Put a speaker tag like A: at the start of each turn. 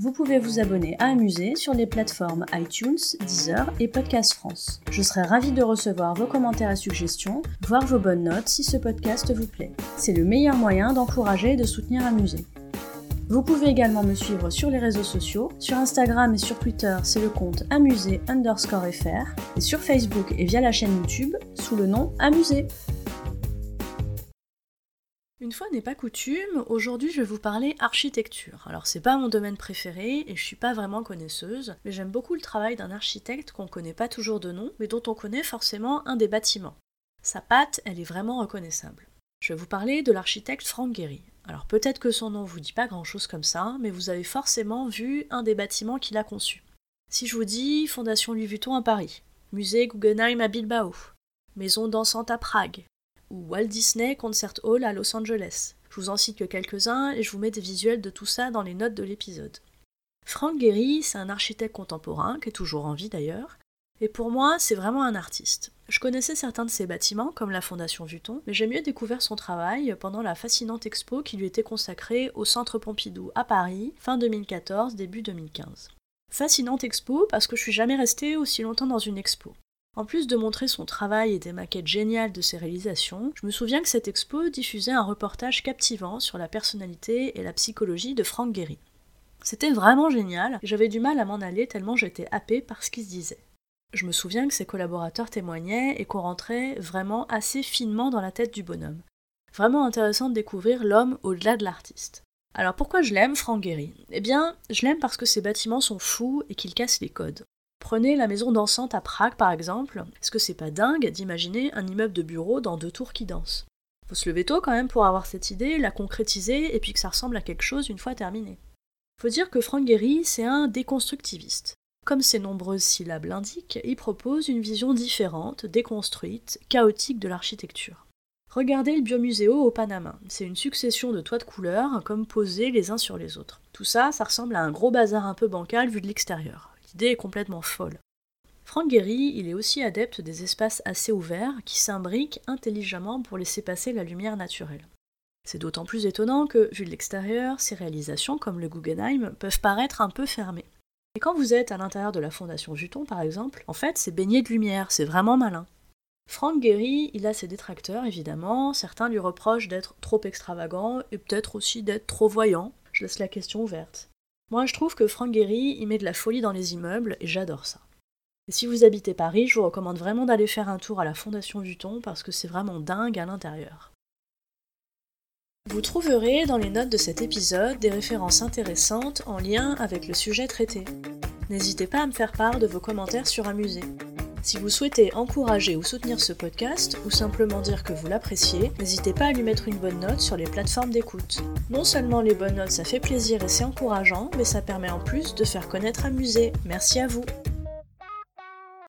A: Vous pouvez vous abonner à Amuser sur les plateformes iTunes, Deezer et Podcast France. Je serai ravie de recevoir vos commentaires et suggestions, voire vos bonnes notes si ce podcast vous plaît. C'est le meilleur moyen d'encourager et de soutenir Amuser. Vous pouvez également me suivre sur les réseaux sociaux. Sur Instagram et sur Twitter, c'est le compte amusé underscore fr. Et sur Facebook et via la chaîne YouTube, sous le nom Amusé. Une fois n'est pas coutume, aujourd'hui je vais vous parler architecture. Alors c'est pas mon domaine préféré et je suis pas vraiment connaisseuse, mais j'aime beaucoup le travail d'un architecte qu'on connaît pas toujours de nom, mais dont on connaît forcément un des bâtiments. Sa patte, elle est vraiment reconnaissable. Je vais vous parler de l'architecte Frank Gehry. Alors peut-être que son nom vous dit pas grand chose comme ça, mais vous avez forcément vu un des bâtiments qu'il a conçu. Si je vous dis Fondation Louis Vuitton à Paris, Musée Guggenheim à Bilbao, Maison dansante à Prague, ou Walt Disney Concert Hall à Los Angeles. Je vous en cite que quelques-uns et je vous mets des visuels de tout ça dans les notes de l'épisode. Frank Gehry, c'est un architecte contemporain, qui est toujours en vie d'ailleurs, et pour moi, c'est vraiment un artiste. Je connaissais certains de ses bâtiments, comme la Fondation Vuitton, mais j'ai mieux découvert son travail pendant la fascinante expo qui lui était consacrée au Centre Pompidou à Paris, fin 2014, début 2015. Fascinante expo parce que je suis jamais restée aussi longtemps dans une expo. En plus de montrer son travail et des maquettes géniales de ses réalisations, je me souviens que cette expo diffusait un reportage captivant sur la personnalité et la psychologie de Frank Gehry. C'était vraiment génial, j'avais du mal à m'en aller tellement j'étais happée par ce qui se disait. Je me souviens que ses collaborateurs témoignaient et qu'on rentrait vraiment assez finement dans la tête du bonhomme. Vraiment intéressant de découvrir l'homme au-delà de l'artiste. Alors pourquoi je l'aime, Frank Gehry Eh bien, je l'aime parce que ses bâtiments sont fous et qu'il casse les codes. Prenez la maison dansante à Prague par exemple. Est-ce que c'est pas dingue d'imaginer un immeuble de bureau dans deux tours qui dansent? Faut se lever tôt quand même pour avoir cette idée, la concrétiser et puis que ça ressemble à quelque chose une fois terminé. Faut dire que Frank Gehry, c'est un déconstructiviste. Comme ses nombreuses syllabes l'indiquent, il propose une vision différente, déconstruite, chaotique de l'architecture. Regardez le Biomuséo au Panama. C'est une succession de toits de couleurs, comme posés les uns sur les autres. Tout ça, ça ressemble à un gros bazar un peu bancal vu de l'extérieur. L'idée est complètement folle. Frank Gehry, il est aussi adepte des espaces assez ouverts qui s'imbriquent intelligemment pour laisser passer la lumière naturelle. C'est d'autant plus étonnant que, vu de l'extérieur, ces réalisations, comme le Guggenheim, peuvent paraître un peu fermées. Et quand vous êtes à l'intérieur de la Fondation Juton, par exemple, en fait, c'est baigné de lumière, c'est vraiment malin. Frank Gehry, il a ses détracteurs, évidemment. Certains lui reprochent d'être trop extravagant et peut-être aussi d'être trop voyant. Je laisse la question ouverte. Moi, je trouve que Frank Gehry, il met de la folie dans les immeubles et j'adore ça. Et si vous habitez Paris, je vous recommande vraiment d'aller faire un tour à la Fondation Vuitton parce que c'est vraiment dingue à l'intérieur. Vous trouverez dans les notes de cet épisode des références intéressantes en lien avec le sujet traité. N'hésitez pas à me faire part de vos commentaires sur Amusé. Si vous souhaitez encourager ou soutenir ce podcast, ou simplement dire que vous l'appréciez, n'hésitez pas à lui mettre une bonne note sur les plateformes d'écoute. Non seulement les bonnes notes ça fait plaisir et c'est encourageant, mais ça permet en plus de faire connaître Amusé. Merci à vous